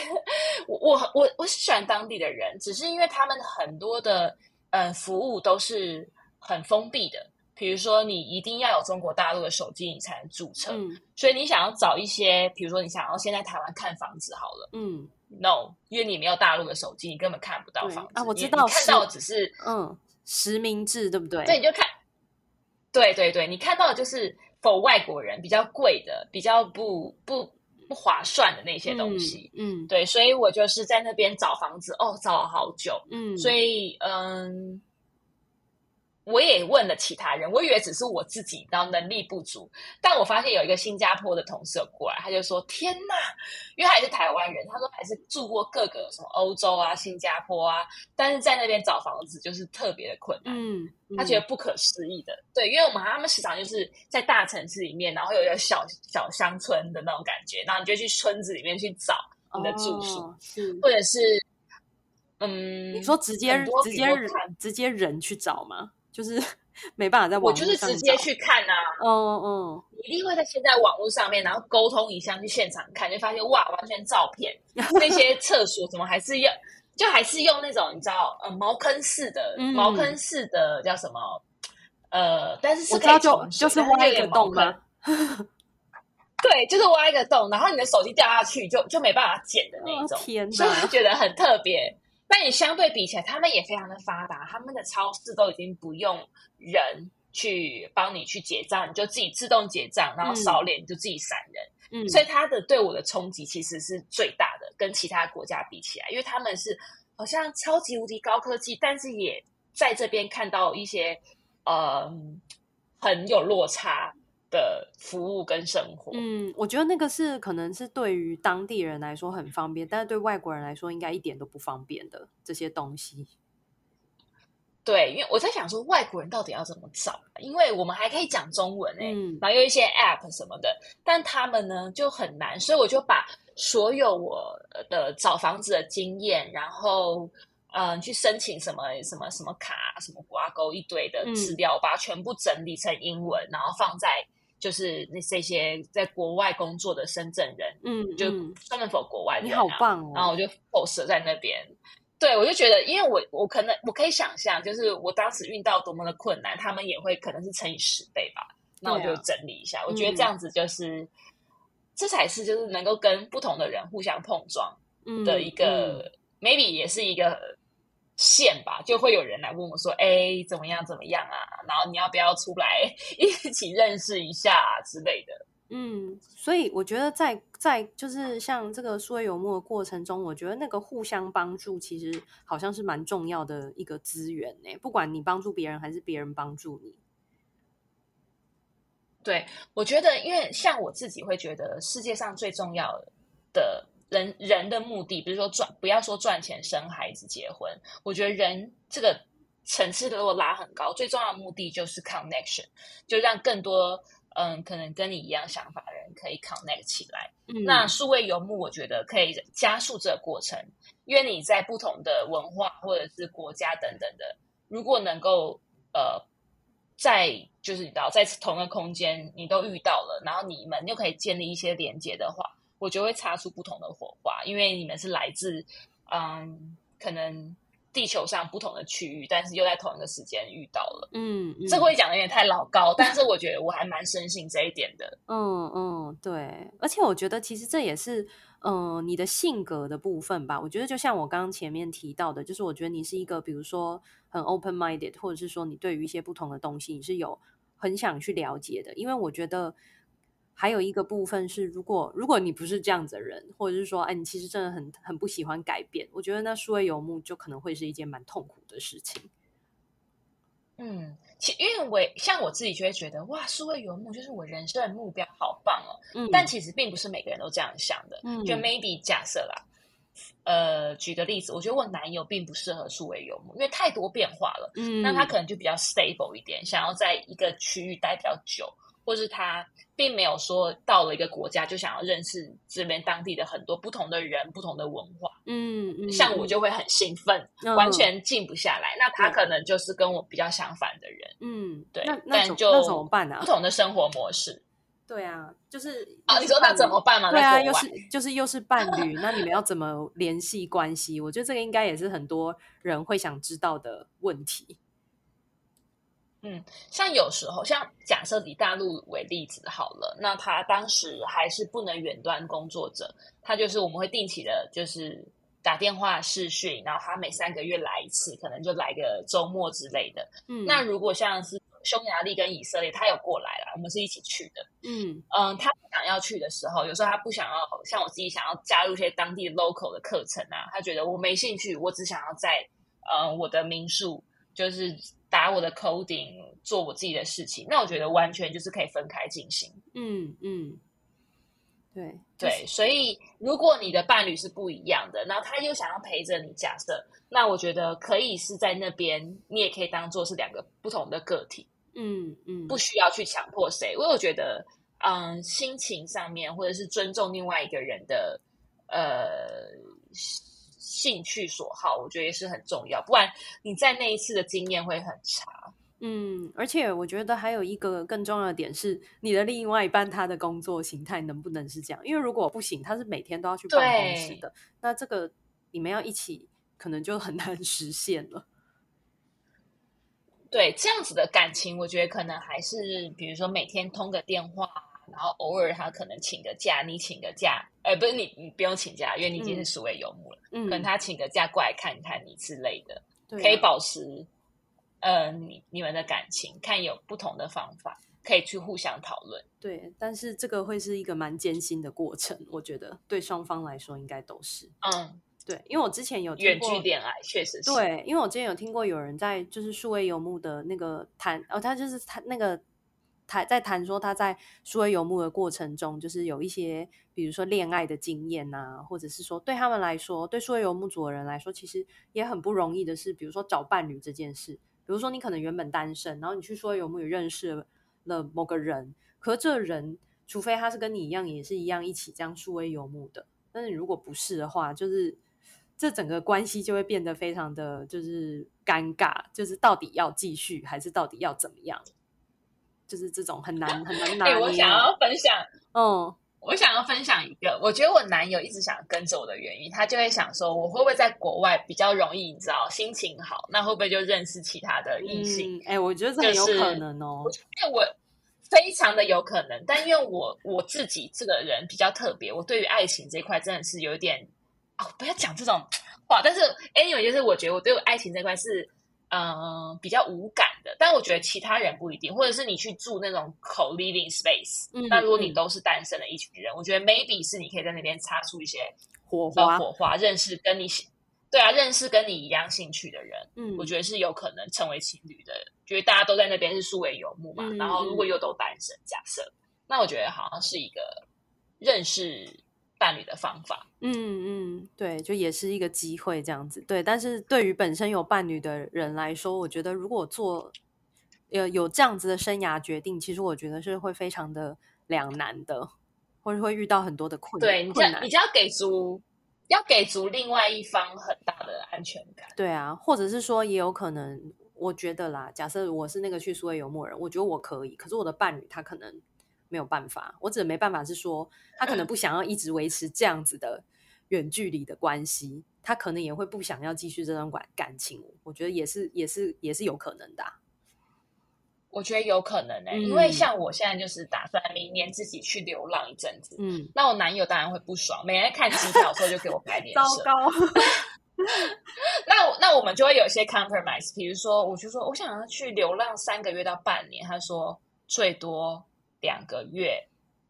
我我我我是喜欢当地的人，只是因为他们很多的。嗯，服务都是很封闭的。比如说，你一定要有中国大陆的手机，你才能注册。嗯，所以你想要找一些，比如说你想要先在台湾看房子好了。嗯，no，因为你没有大陆的手机，你根本看不到房子。啊，我知道，看到的只是嗯实名制，对不对？对，你就看。对对对，你看到的就是否外国人比较贵的，比较不不。不划算的那些东西，嗯，嗯，对，所以我就是在那边找房子，哦，找了好久，嗯，所以，嗯。我也问了其他人，我以为只是我自己，然后能力不足。但我发现有一个新加坡的同事有过来，他就说：“天呐！”因为他也是台湾人，他说还是住过各个什么欧洲啊、新加坡啊，但是在那边找房子就是特别的困难。嗯，嗯，他觉得不可思议的。对，因为我们他们时常就是在大城市里面，然后有一个小小乡村的那种感觉，然后你就去村子里面去找你的住宿，哦、或者是嗯，你说直接直接直接人去找吗？就是 没办法在网我就是直接去看啊，嗯嗯，一定会在现在网络上面，然后沟通一下去现场看，就发现哇，完全照片。那些厕所怎么还是要，就还是用那种你知道，呃，茅坑式的，嗯、茅坑式的叫什么？呃，但是是可以就就是挖一个洞吗？对，就是挖一个洞，然后你的手机掉下去就就没办法捡的那种，哦、天哪，所以我觉得很特别。但你相对比起来，他们也非常的发达，他们的超市都已经不用人去帮你去结账，你就自己自动结账，然后扫脸你就自己闪人。嗯，所以他的对我的冲击其实是最大的，跟其他国家比起来，因为他们是好像超级无敌高科技，但是也在这边看到一些呃很有落差的服务跟生活，嗯，我觉得那个是可能是对于当地人来说很方便，但是对外国人来说应该一点都不方便的这些东西。对，因为我在想说，外国人到底要怎么找？因为我们还可以讲中文哎、欸，嗯、然后有一些 App 什么的，但他们呢就很难，所以我就把所有我的找房子的经验，然后嗯、呃，去申请什么什么什么卡、什么挂钩一堆的资料，嗯、把它全部整理成英文，然后放在。就是那这些在国外工作的深圳人，嗯，就专门 for 国外的人、啊，你好棒哦！然后我就 post 在那边，对我就觉得，因为我我可能我可以想象，就是我当时遇到多么的困难，他们也会可能是乘以十倍吧。那我就整理一下，啊、我觉得这样子就是，嗯、这才是就是能够跟不同的人互相碰撞的一个、嗯嗯、maybe 也是一个。线吧，就会有人来问我说：“哎，怎么样？怎么样啊？然后你要不要出来一起认识一下啊之类的？”嗯，所以我觉得在在就是像这个数位游牧的过程中，我觉得那个互相帮助其实好像是蛮重要的一个资源呢。不管你帮助别人还是别人帮助你，对，我觉得，因为像我自己会觉得，世界上最重要的。人人的目的，比如说赚，不要说赚钱、生孩子、结婚。我觉得人这个层次如果拉很高，最重要的目的就是 connection，就让更多嗯，可能跟你一样想法的人可以 connect 起来。嗯、那数位游牧，我觉得可以加速这个过程，因为你在不同的文化或者是国家等等的，如果能够呃在就是你知道在同一个空间你都遇到了，然后你们又可以建立一些连接的话，我就会擦出不同的火花，因为你们是来自嗯可能。地球上不同的区域，但是又在同一个时间遇到了。嗯，嗯，这会讲的有点太老高，但是我觉得我还蛮深信这一点的。嗯嗯，对，而且我觉得其实这也是嗯、呃、你的性格的部分吧。我觉得就像我刚刚前面提到的，就是我觉得你是一个，比如说很 open minded，或者是说你对于一些不同的东西你是有很想去了解的，因为我觉得。还有一个部分是，如果如果你不是这样子的人，或者是说，哎，你其实真的很很不喜欢改变，我觉得那数位游牧就可能会是一件蛮痛苦的事情。嗯，其因为我像我自己就会觉得，哇，数位游牧就是我人生的目标，好棒哦。嗯，但其实并不是每个人都这样想的。嗯，就 maybe 假设啦，呃，举个例子，我觉得我男友并不适合数位游牧，因为太多变化了。嗯，那他可能就比较 stable 一点，想要在一个区域待比较久。或是他并没有说到了一个国家就想要认识这边当地的很多不同的人、不同的文化。嗯，嗯，像我就会很兴奋，嗯、完全静不下来。嗯、那他可能就是跟我比较相反的人。嗯，对。那那怎那怎么办呢？不同的生活模式。对啊，就是啊，你说那怎么办嘛？对啊，又是就是又是伴侣，那你们要怎么联系关系？我觉得这个应该也是很多人会想知道的问题。嗯，像有时候，像假设以大陆为例子好了，那他当时还是不能远端工作者，他就是我们会定期的，就是打电话视讯，然后他每三个月来一次，可能就来个周末之类的。嗯，那如果像是匈牙利跟以色列，他有过来了，我们是一起去的。嗯嗯，他不想要去的时候，有时候他不想要，像我自己想要加入一些当地 local 的课程啊，他觉得我没兴趣，我只想要在嗯我的民宿就是。打我的 coding，做我自己的事情，那我觉得完全就是可以分开进行。嗯嗯，对对，所以如果你的伴侣是不一样的，然后他又想要陪着你，假设，那我觉得可以是在那边，你也可以当做是两个不同的个体。嗯嗯，不需要去强迫谁，因为我觉得，嗯，心情上面或者是尊重另外一个人的，呃。兴趣所好，我觉得也是很重要，不然你在那一次的经验会很差。嗯，而且我觉得还有一个更重要的点是，你的另外一半他的工作形态能不能是这样？因为如果不行，他是每天都要去办公室的，那这个你们要一起，可能就很难 实现了。对，这样子的感情，我觉得可能还是，比如说每天通个电话。然后偶尔他可能请个假，你请个假，呃，不是你，你不用请假，因为你已经是数位游牧了。嗯，可能他请个假过来看看你之类的，嗯、可以保持，呃，你你们的感情，看有不同的方法可以去互相讨论。对，但是这个会是一个蛮艰辛的过程，我觉得对双方来说应该都是。嗯，对，因为我之前有远距恋爱，确实是。对，因为我之前有听过有人在就是数位游牧的那个谈，哦，他就是他那个。他在谈说他在数位游牧的过程中，就是有一些，比如说恋爱的经验啊，或者是说对他们来说，对数位游牧族的人来说，其实也很不容易的是，比如说找伴侣这件事。比如说你可能原本单身，然后你去数位游牧也认识了某个人，可是这人除非他是跟你一样，也是一样一起这样数位游牧的，但是如果不是的话，就是这整个关系就会变得非常的就是尴尬，就是到底要继续还是到底要怎么样？就是这种很难很难拿 捏。我想要分享，嗯，我想要分享一个，我觉得我男友一直想跟着我的原因，他就会想说，我会不会在国外比较容易，你知道，心情好，那会不会就认识其他的异性？哎、嗯欸，我觉得这很有可能哦，因为我非常的有可能，但因为我我自己这个人比较特别，我对于爱情这一块真的是有一点哦，不要讲这种话，但是 anyway，就是我觉得我对爱情这块是。嗯，比较无感的，但我觉得其他人不一定，或者是你去住那种 co-living space，嗯，那如果你都是单身的一群人，嗯，我觉得 maybe 是你可以在那边擦出一些火花，火花，认识跟你，对啊，认识跟你一样兴趣的人，嗯，我觉得是有可能成为情侣的，觉得大家都在那边是素未游牧嘛，嗯，然后如果又都单身，假设，那我觉得好像是一个认识。伴侣的方法，嗯嗯，对，就也是一个机会这样子，对。但是对于本身有伴侣的人来说，我觉得如果做有有这样子的生涯决定，其实我觉得是会非常的两难的，或者会遇到很多的困难。对，你就你就要给足，要给足另外一方很大的安全感。对啊，或者是说，也有可能我觉得啦，假设我是那个去苏维游牧人，我觉得我可以，可是我的伴侣他可能没有办法。我只没办法是说，他可能不想要一直维持这样子的远距离的关系，他可能也会不想要继续这段感感情。我觉得也是，也是，也是有可能的啊。我觉得有可能呢、欸，嗯、因为像我现在就是打算明年自己去流浪一阵子。嗯，那我男友当然会不爽，每天看机票的时候就给我摆脸 色。糟糕。那那我们就会有一些 compromise，比如说，我就说我想要去流浪三个月到半年，他说最多两个月，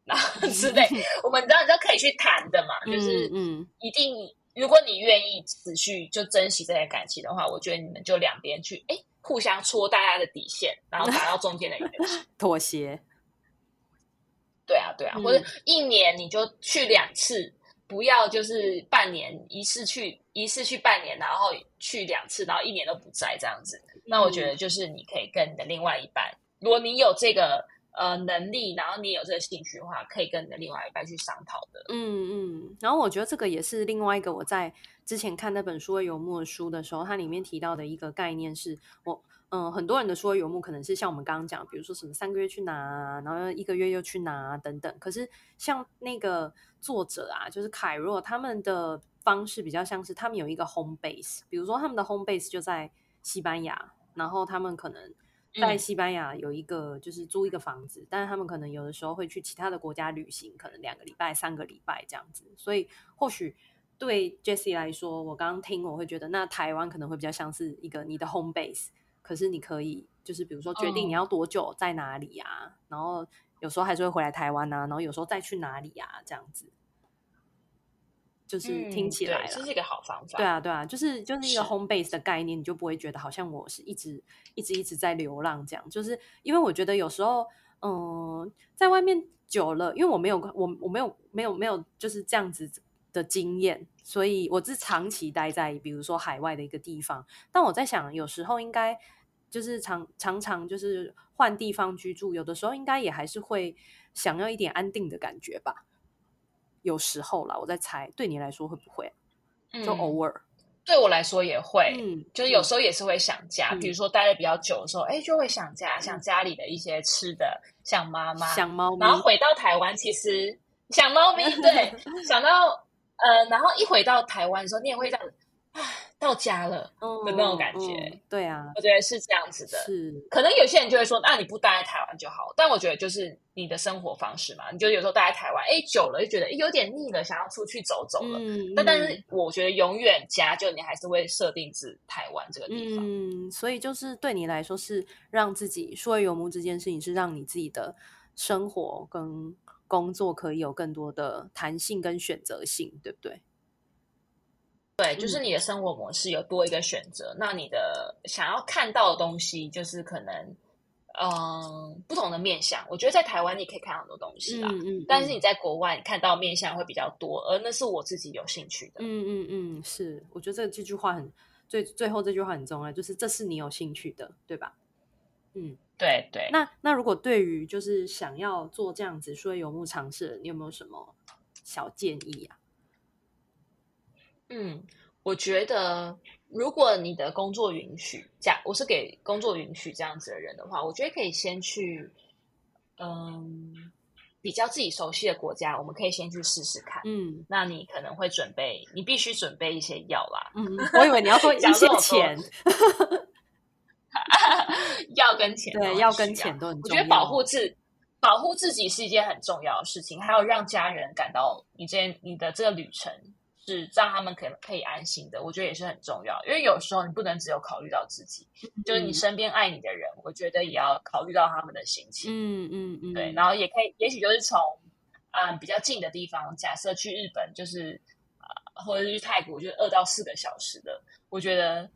然后之类，我们知道你都可以去谈的嘛，就是嗯，一定，如果你愿意持续就珍惜这些感情的话，我觉得你们就两边去，哎。互相戳大家的底线，然后达到中间的一个 妥协。对啊，对啊，嗯、或者一年你就去两次，不要就是半年一次去，一次去半年，然后去两次，然后一年都不在这样子。嗯、那我觉得就是你可以跟你的另外一半，如果你有这个呃能力，然后你有这个兴趣的话，可以跟你的另外一半去商讨的。嗯嗯，然后我觉得这个也是另外一个我在。之前看那本书游牧的书的时候，它里面提到的一个概念是我，嗯、很多人的数位游牧可能是像我们刚刚讲，比如说什么三个月去哪，然后一个月又去哪等等。可是像那个作者啊，就是凯若，他们的方式比较像是他们有一个 home base，比如说他们的 home base 就在西班牙，然后他们可能在西班牙有一个就是租一个房子，嗯、但是他们可能有的时候会去其他的国家旅行，可能两个礼拜、三个礼拜这样子，所以或许。对 Jessie 来说，我刚刚听我会觉得，那台湾可能会比较像是一个你的 home base，可是你可以就是比如说决定你要多久在哪里啊，oh. 然后有时候还是会回来台湾啊，然后有时候再去哪里啊，这样子，就是听起来、嗯、这是一个好方法。对啊，对啊，就是就是一个 home base 的概念，你就不会觉得好像我是一直一直一直在流浪这样，就是因为我觉得有时候嗯，在外面久了，因为我没有我我没有没有没有就是这样子。的经验，所以我是长期待在比如说海外的一个地方。但我在想，有时候应该就是常常常就是换地方居住，有的时候应该也还是会想要一点安定的感觉吧。有时候啦，我在猜，对你来说会不会？就偶尔、嗯，对我来说也会，嗯，就是有时候也是会想家。嗯、比如说待的比较久的时候，哎、欸，就会想家，想家里的一些吃的，想妈妈，想猫咪。然后回到台湾，其实想猫咪，对，想到。呃，然后一回到台湾的时候，你也会这样，啊，到家了的那种感觉。嗯嗯、对啊，我觉得是这样子的。是，可能有些人就会说，那你不待在台湾就好。但我觉得就是你的生活方式嘛，你就有时候待在台湾，哎，久了就觉得有点腻了，想要出去走走了。嗯，但但是我觉得永远家就你还是会设定是台湾这个地方。嗯，所以就是对你来说是让自己数位游牧这件事情是让你自己的生活跟。工作可以有更多的弹性跟选择性，对不对？对，就是你的生活模式有多一个选择，嗯、那你的想要看到的东西就是可能，嗯，不同的面向。我觉得在台湾你可以看很多东西啦，嗯但是你在国外你看到面向会比较多，而那是我自己有兴趣的。嗯嗯嗯，是，我觉得这这句话很最最后这句话很重要，就是这是你有兴趣的，对吧？嗯。对对，那那如果对于就是想要做这样子数位游牧尝试，你有没有什么小建议啊？嗯，我觉得如果你的工作允许，假我是给工作允许这样子的人的话，我觉得可以先去，嗯，比较自己熟悉的国家，我们可以先去试试看。嗯，那你可能会准备，你必须准备一些药啦。嗯，我以为你要说一些钱。药跟钱对，药跟钱都很重要。我觉得保护自保护自己是一件很重要的事情，还有让家人感到你这你的这个旅程是让他们可以可以安心的，我觉得也是很重要。因为有时候你不能只有考虑到自己，嗯、就是你身边爱你的人，我觉得也要考虑到他们的心情。嗯嗯嗯，对。然后也可以，也许就是从嗯比较近的地方，假设去日本，就是呃或者是去泰国，就是二到四个小时的，我觉得。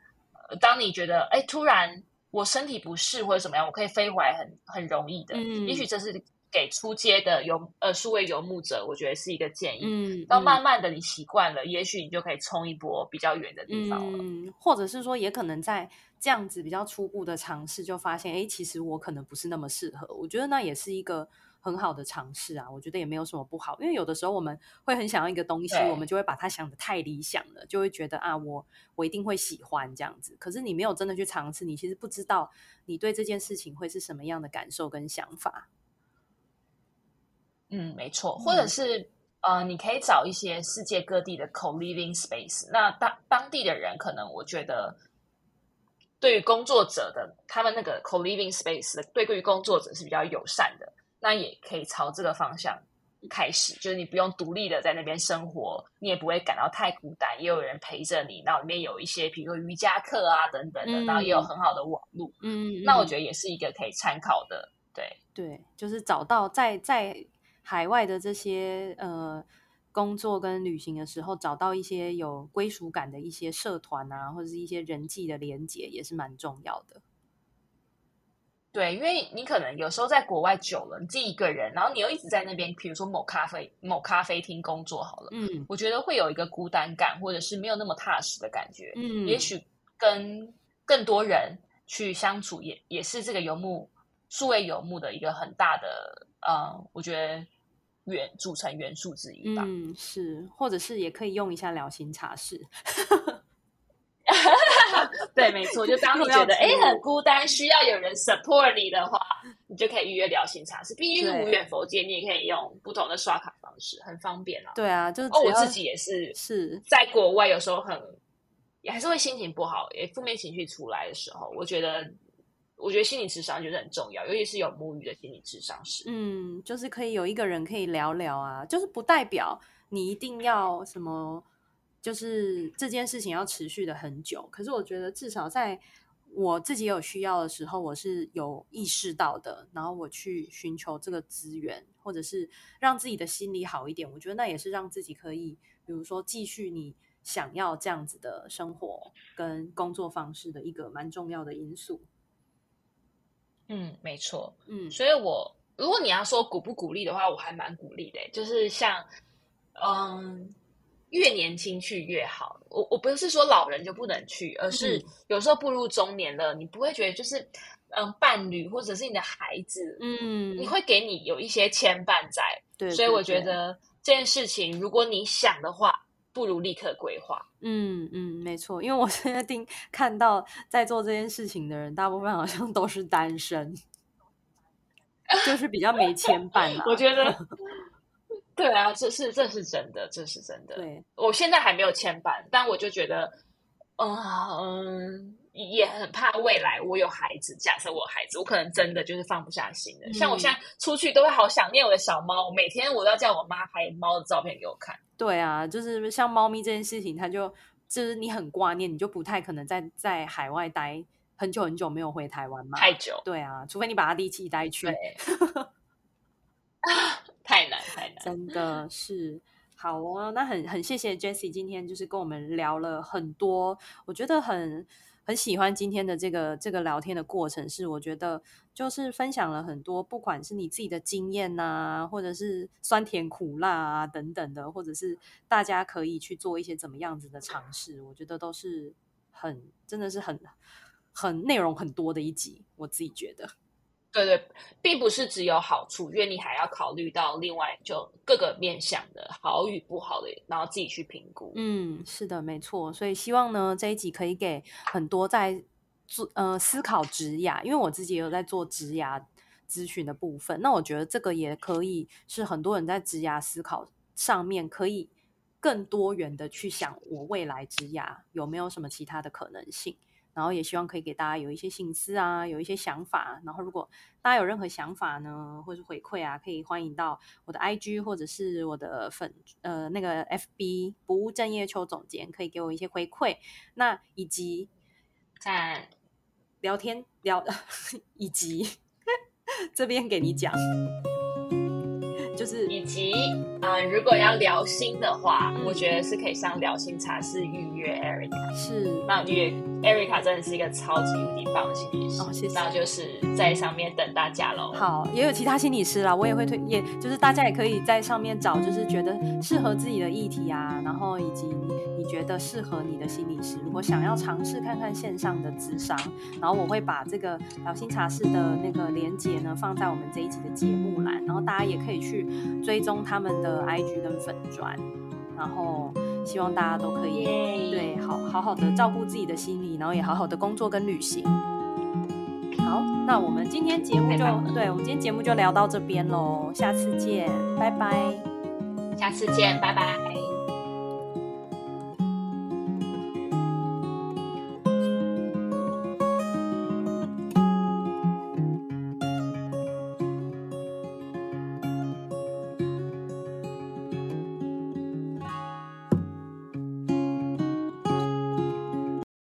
当你觉得哎，突然我身体不适或者怎么样，我可以飞回来很很容易的。嗯，也许这是给出街的游呃数位游牧者，我觉得是一个建议。嗯，到慢慢的你习惯了，也许你就可以冲一波比较远的地方了。嗯，或者是说，也可能在这样子比较初步的尝试，就发现哎，其实我可能不是那么适合。我觉得那也是一个很好的尝试啊，我觉得也没有什么不好。因为有的时候我们会很想要一个东西，我们就会把它想的太理想了，就会觉得啊，我我一定会喜欢这样子。可是你没有真的去尝试，你其实不知道你对这件事情会是什么样的感受跟想法。嗯，没错，或者是、嗯、呃，你可以找一些世界各地的 co-living space，那当当地的人可能我觉得。对于工作者的，他们那个 co-living space 的，对于工作者是比较友善的，那也可以朝这个方向开始，就是你不用独立的在那边生活，你也不会感到太孤单，也有人陪着你，然后里面有一些，比如说瑜伽课啊等等的，嗯、然后也有很好的网络，嗯，那我觉得也是一个可以参考的，对。对，就是找到在在海外的这些呃。工作跟旅行的时候，找到一些有归属感的一些社团啊，或者是一些人际的连结，也是蛮重要的。对，因为你可能有时候在国外久了，你自己一个人，然后你又一直在那边，比如说某咖啡、某咖啡厅工作好了，嗯，我觉得会有一个孤单感，或者是没有那么踏实的感觉。嗯，也许跟更多人去相处也，也也是这个游牧数位游牧的一个很大的，呃，我觉得。元组成元素之一吧，嗯，是，或者是也可以用一下疗心茶室，对，没错，就当你觉得 哎很孤单，需要有人 support 你的话，你就可以预约疗心茶室。毕竟是无远佛界，你也可以用不同的刷卡方式，很方便啊。对啊，就是哦，我自己也是是在国外，有时候很也还是会心情不好，也负面情绪出来的时候，我觉得。我觉得心理智商就是很重要，尤其是有母语的心理智商是。嗯，就是可以有一个人可以聊聊啊，就是不代表你一定要什么，就是这件事情要持续的很久。可是我觉得至少在我自己有需要的时候，我是有意识到的，然后我去寻求这个资源，或者是让自己的心理好一点。我觉得那也是让自己可以，比如说继续你想要这样子的生活跟工作方式的一个蛮重要的因素。嗯，没错，嗯，所以我如果你要说鼓不鼓励的话，我还蛮鼓励的，就是像，嗯，越年轻去越好。我我不是说老人就不能去，而是有时候步入中年了，你不会觉得就是，嗯，伴侣或者是你的孩子，嗯，你会给你有一些牵绊在，对，所以我觉得这件事情，如果你想的话。不如立刻规划。嗯嗯，没错，因为我现在听看到在做这件事情的人，大部分好像都是单身，就是比较没牵绊、啊。我觉得，对啊，这是这是真的，这是真的。对，我现在还没有牵绊，但我就觉得，嗯。也很怕未来我有孩子，假设我有孩子，我可能真的就是放不下心的。嗯、像我现在出去都会好想念我的小猫，每天我都要叫我妈拍猫的照片给我看。对啊，就是像猫咪这件事情，它就就是你很挂念，你就不太可能在在海外待很久很久没有回台湾嘛。太久。对啊，除非你把它一起带去。太难太难，真的是。好哦，那很很谢谢 Jessie 今天就是跟我们聊了很多，我觉得很。很喜欢今天的这个这个聊天的过程，是我觉得就是分享了很多，不管是你自己的经验呐，或者是酸甜苦辣啊等等的，或者是大家可以去做一些怎么样子的尝试，我觉得都是很真的是很很内容很多的一集，我自己觉得。对对，并不是只有好处，因为你还要考虑到另外就各个面向的好与不好的，然后自己去评估。嗯，是的，没错。所以希望呢，这一集可以给很多在做呃思考职涯，因为我自己也有在做职涯咨询的部分。那我觉得这个也可以是很多人在职涯思考上面可以更多元的去想，我未来职涯有没有什么其他的可能性。然后也希望可以给大家有一些心思啊，有一些想法。然后如果大家有任何想法呢，或是回馈啊，可以欢迎到我的 IG 或者是我的粉呃那个 FB 不务正业邱总监，可以给我一些回馈。那以及在聊天聊 以及 这边给你讲，就是以及啊、呃，如果要聊心的话，我觉得是可以上聊心茶室预约是那预约。Erica 真的是一个超级无敌棒的心理师哦，谢谢。那就是在上面等大家喽。好，也有其他心理师啦，我也会推，也就是大家也可以在上面找，就是觉得适合自己的议题啊，然后以及你你觉得适合你的心理师，如果想要尝试看看线上的咨商，然后我会把这个疗心茶室的那个连接呢放在我们这一集的节目栏，然后大家也可以去追踪他们的 IG 跟粉砖，然后。希望大家都可以对好好好的照顾自己的心理，然后也好好的工作跟旅行。好，那我们今天节目就对，我们今天节目就聊到这边喽，下次见，拜拜。下次见，拜拜。